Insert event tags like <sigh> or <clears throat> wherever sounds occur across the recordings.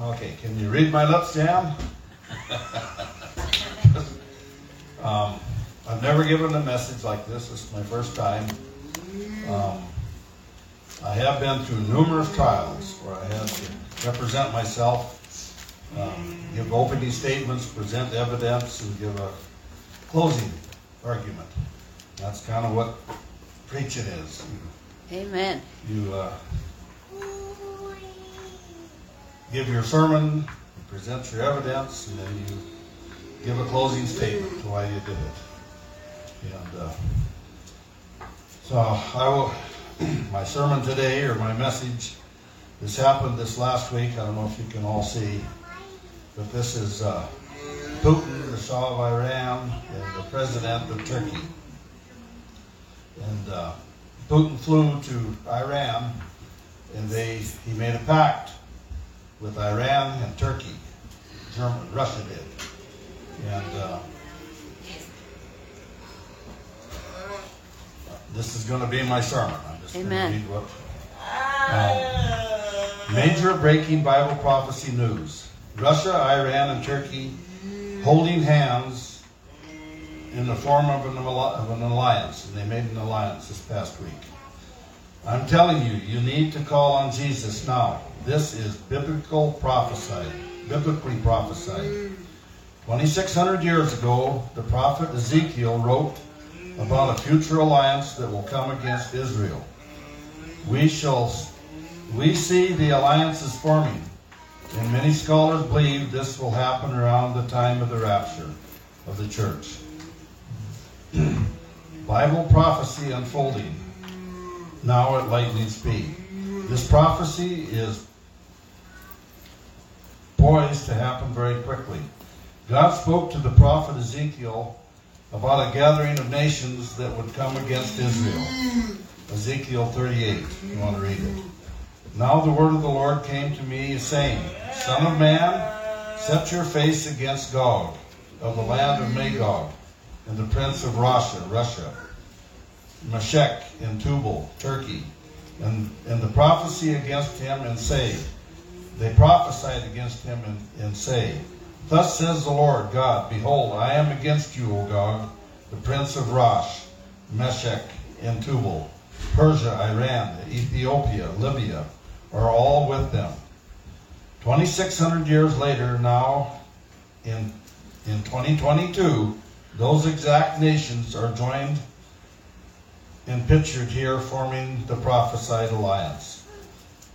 Okay, can you read my lips, Jan? um, I've never given a message like this. This is my first time. Um, I have been through numerous trials where I had to represent myself, um, give opening statements, present evidence, and give a closing argument. That's kind of what preaching is. Amen. You uh, give your sermon, you present your evidence, and then you give a closing statement to why you did it. And uh, so I will. <clears throat> My sermon today, or my message, this happened this last week. I don't know if you can all see, but this is uh, Putin, the Shah of Iran, and the President of Turkey. And uh, Putin flew to Iran, and they he made a pact with Iran and Turkey. German, Russia did, and uh, this is going to be my sermon. I'm just Amen. going to read what. Um, major breaking Bible prophecy news: Russia, Iran, and Turkey holding hands in the form of an, of an alliance, and they made an alliance this past week. I'm telling you, you need to call on Jesus now. This is biblical prophecy, biblically prophesied. 2,600 years ago, the prophet Ezekiel wrote about a future alliance that will come against Israel. We shall, we see the alliances forming, and many scholars believe this will happen around the time of the rapture of the church. <clears throat> Bible prophecy unfolding now at lightning speed. This prophecy is poised to happen very quickly. God spoke to the prophet Ezekiel about a gathering of nations that would come against Israel. Ezekiel 38, you want to read it. Now the word of the Lord came to me, saying, Son of man, set your face against Gog, of the land of Magog, and the prince of Russia, Russia, Meshech and Tubal, Turkey, and, and the prophecy against him, and say, They prophesied against him, and, and say, Thus says the Lord God, Behold, I am against you, O Gog, the prince of Rosh, Meshech, and Tubal, Persia, Iran, Ethiopia, Libya, are all with them. 2,600 years later, now in, in 2022, those exact nations are joined and pictured here forming the prophesied alliance.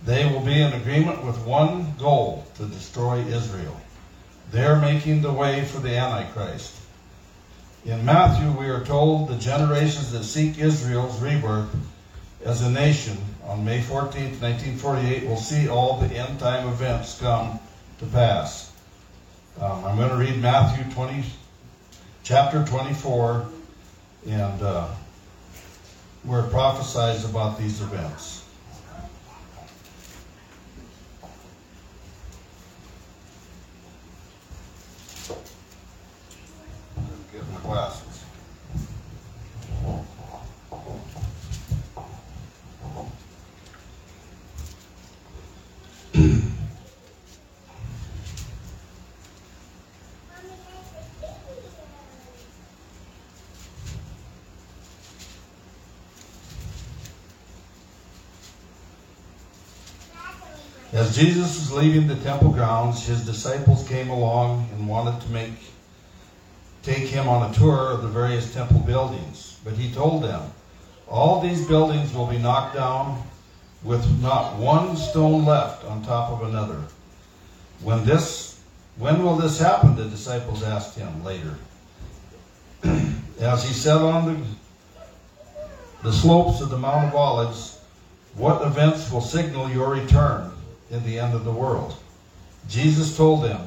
They will be in agreement with one goal to destroy Israel. They're making the way for the Antichrist. In Matthew, we are told the generations that seek Israel's rebirth as a nation on May 14, 1948, will see all the end time events come to pass. Um, I'm going to read Matthew 20, chapter 24, and uh, where it prophesies about these events. Get my glasses. As Jesus was leaving the temple grounds, his disciples came along and wanted to make take him on a tour of the various temple buildings. But he told them, All these buildings will be knocked down with not one stone left on top of another. When this when will this happen? The disciples asked him later. <clears throat> As he sat on the the slopes of the Mount of Olives, what events will signal your return in the end of the world? Jesus told them,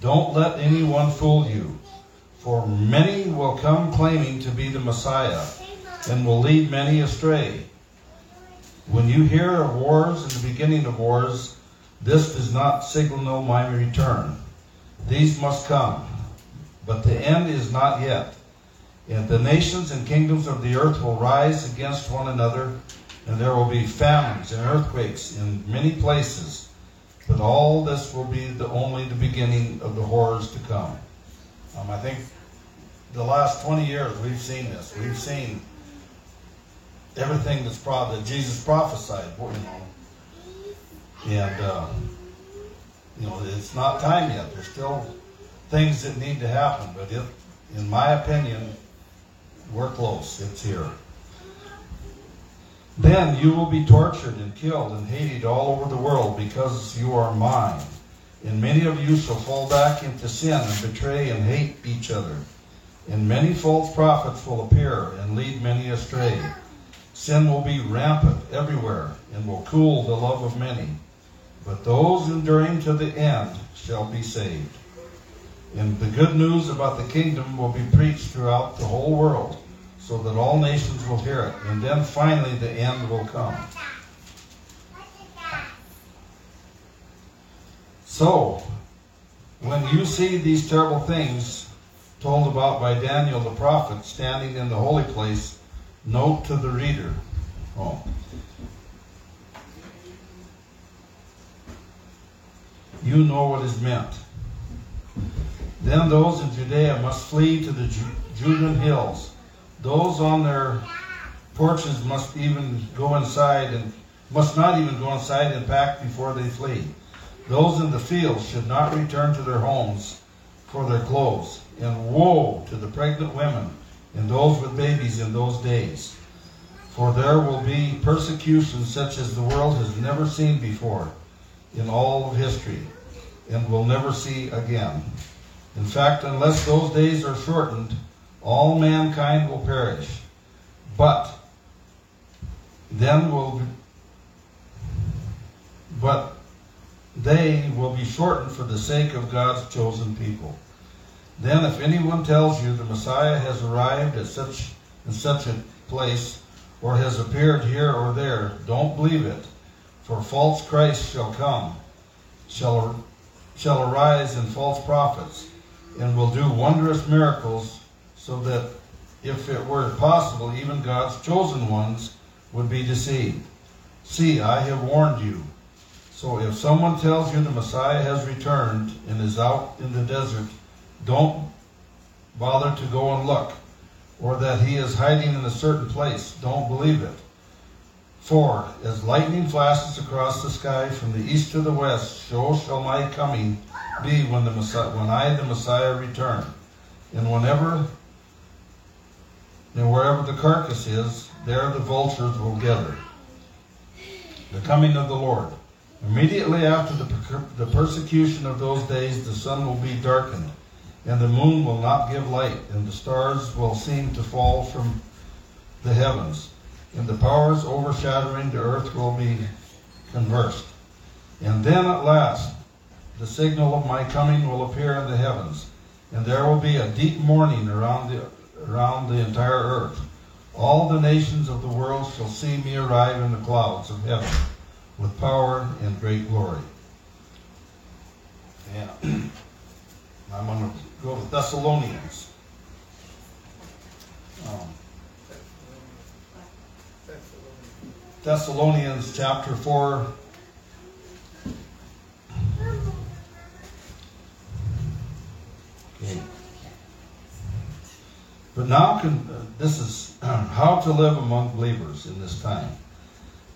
Don't let anyone fool you, for many will come claiming to be the Messiah and will lead many astray. When you hear of wars and the beginning of wars, this does not signal my return. These must come, but the end is not yet. And the nations and kingdoms of the earth will rise against one another, and there will be famines and earthquakes in many places. But all this will be the only the beginning of the horrors to come. Um, I think the last 20 years we've seen this. We've seen everything that's pro- that Jesus prophesied, you know. And, uh, you know, it's not time yet. There's still things that need to happen. But in my opinion, we're close. It's here. Then you will be tortured and killed and hated all over the world because you are mine. And many of you shall fall back into sin and betray and hate each other. And many false prophets will appear and lead many astray. Sin will be rampant everywhere and will cool the love of many. But those enduring to the end shall be saved. And the good news about the kingdom will be preached throughout the whole world so that all nations will hear it. And then finally the end will come. So, when you see these terrible things told about by Daniel the prophet standing in the holy place, note to the reader. Oh. You know what is meant. Then those in Judea must flee to the Judean hills those on their porches must even go inside and must not even go inside and pack before they flee. Those in the fields should not return to their homes for their clothes. And woe to the pregnant women and those with babies in those days. For there will be persecution such as the world has never seen before in all of history and will never see again. In fact, unless those days are shortened, all mankind will perish, but then will but they will be shortened for the sake of God's chosen people. Then if anyone tells you the Messiah has arrived at such in such a place or has appeared here or there, don't believe it. For false Christ shall come, shall, shall arise in false prophets, and will do wondrous miracles so that if it were possible, even God's chosen ones would be deceived. See, I have warned you. So if someone tells you the Messiah has returned and is out in the desert, don't bother to go and look, or that he is hiding in a certain place. Don't believe it. For as lightning flashes across the sky from the east to the west, so shall my coming be when the Messiah, when I, the Messiah, return. And whenever and wherever the carcass is, there the vultures will gather. The coming of the Lord. Immediately after the, the persecution of those days, the sun will be darkened, and the moon will not give light, and the stars will seem to fall from the heavens, and the powers overshadowing the earth will be conversed. And then at last, the signal of my coming will appear in the heavens, and there will be a deep mourning around the around the entire earth. All the nations of the world shall see me arrive in the clouds of heaven with power and great glory. Yeah. <clears throat> I'm going to go to Thessalonians. Um, Thessalonians chapter 4. Okay. Con- uh, this is <clears throat> how to live among believers in this time.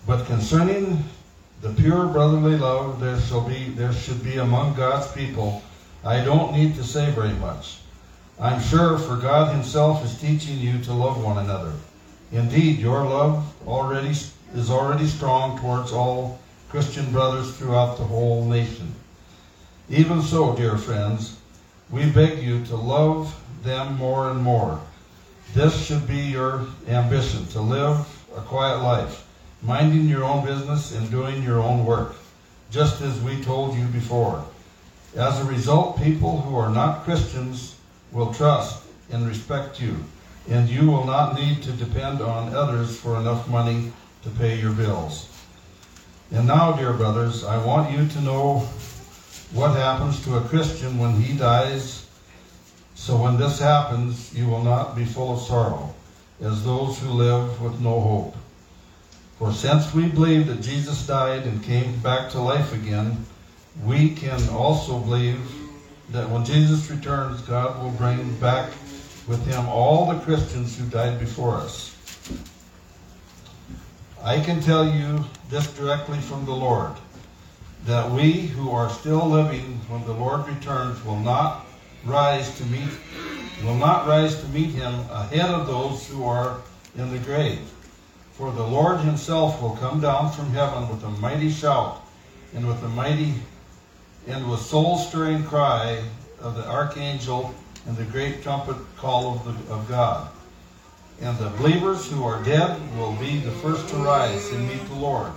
But concerning the pure brotherly love there shall be there should be among God's people, I don't need to say very much. I'm sure for God himself is teaching you to love one another. Indeed, your love already is already strong towards all Christian brothers throughout the whole nation. Even so, dear friends, we beg you to love them more and more this should be your ambition to live a quiet life, minding your own business and doing your own work, just as we told you before. As a result, people who are not Christians will trust and respect you, and you will not need to depend on others for enough money to pay your bills. And now, dear brothers, I want you to know what happens to a Christian when he dies so when this happens, you will not be full of sorrow, as those who live with no hope. For since we believe that Jesus died and came back to life again, we can also believe that when Jesus returns, God will bring back with him all the Christians who died before us. I can tell you this directly from the Lord that we who are still living when the Lord returns will not rise to meet will not rise to meet him ahead of those who are in the grave. For the Lord himself will come down from heaven with a mighty shout and with a mighty and with soul stirring cry of the archangel and the great trumpet call of, the, of God. And the believers who are dead will be the first to rise and meet the Lord.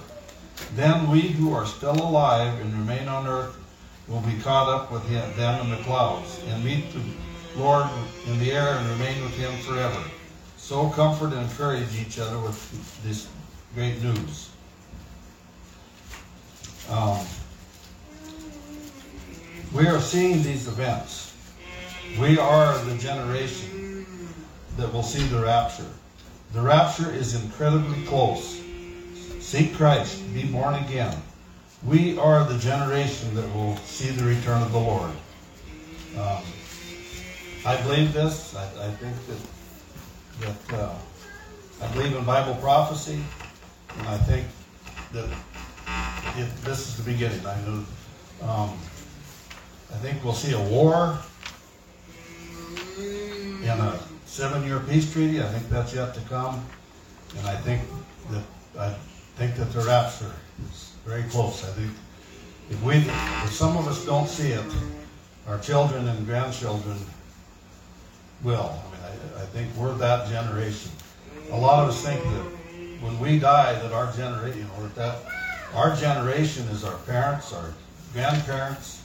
Then we who are still alive and remain on earth will be caught up with him, them in the clouds and meet the Lord in the air and remain with him forever. So comfort and encourage each other with this great news. Um, we are seeing these events. We are the generation that will see the rapture. The rapture is incredibly close. Seek Christ, be born again. We are the generation that will see the return of the Lord. Um, I believe this. I, I think that that uh, I believe in Bible prophecy, and I think that it, this is the beginning. I know. Um, I think we'll see a war and a seven-year peace treaty. I think that's yet to come, and I think that I think that the rapture is very close. I think if we, if some of us don't see it, our children and grandchildren will. I mean, I, I think we're that generation. A lot of us think that when we die, that our generation, you know, that, that our generation is our parents, our grandparents,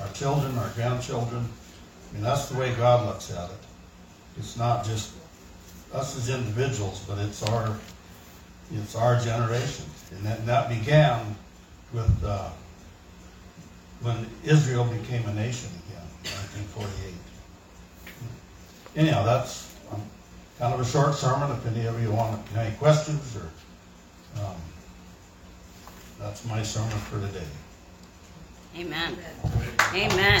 our children, our grandchildren. I mean, that's the way God looks at it. It's not just us as individuals, but it's our it's our generation, and that, and that began with uh, when Israel became a nation again, 1948. Anyhow, that's um, kind of a short sermon. If any of you want any questions, or um, that's my sermon for today. Amen. Amen.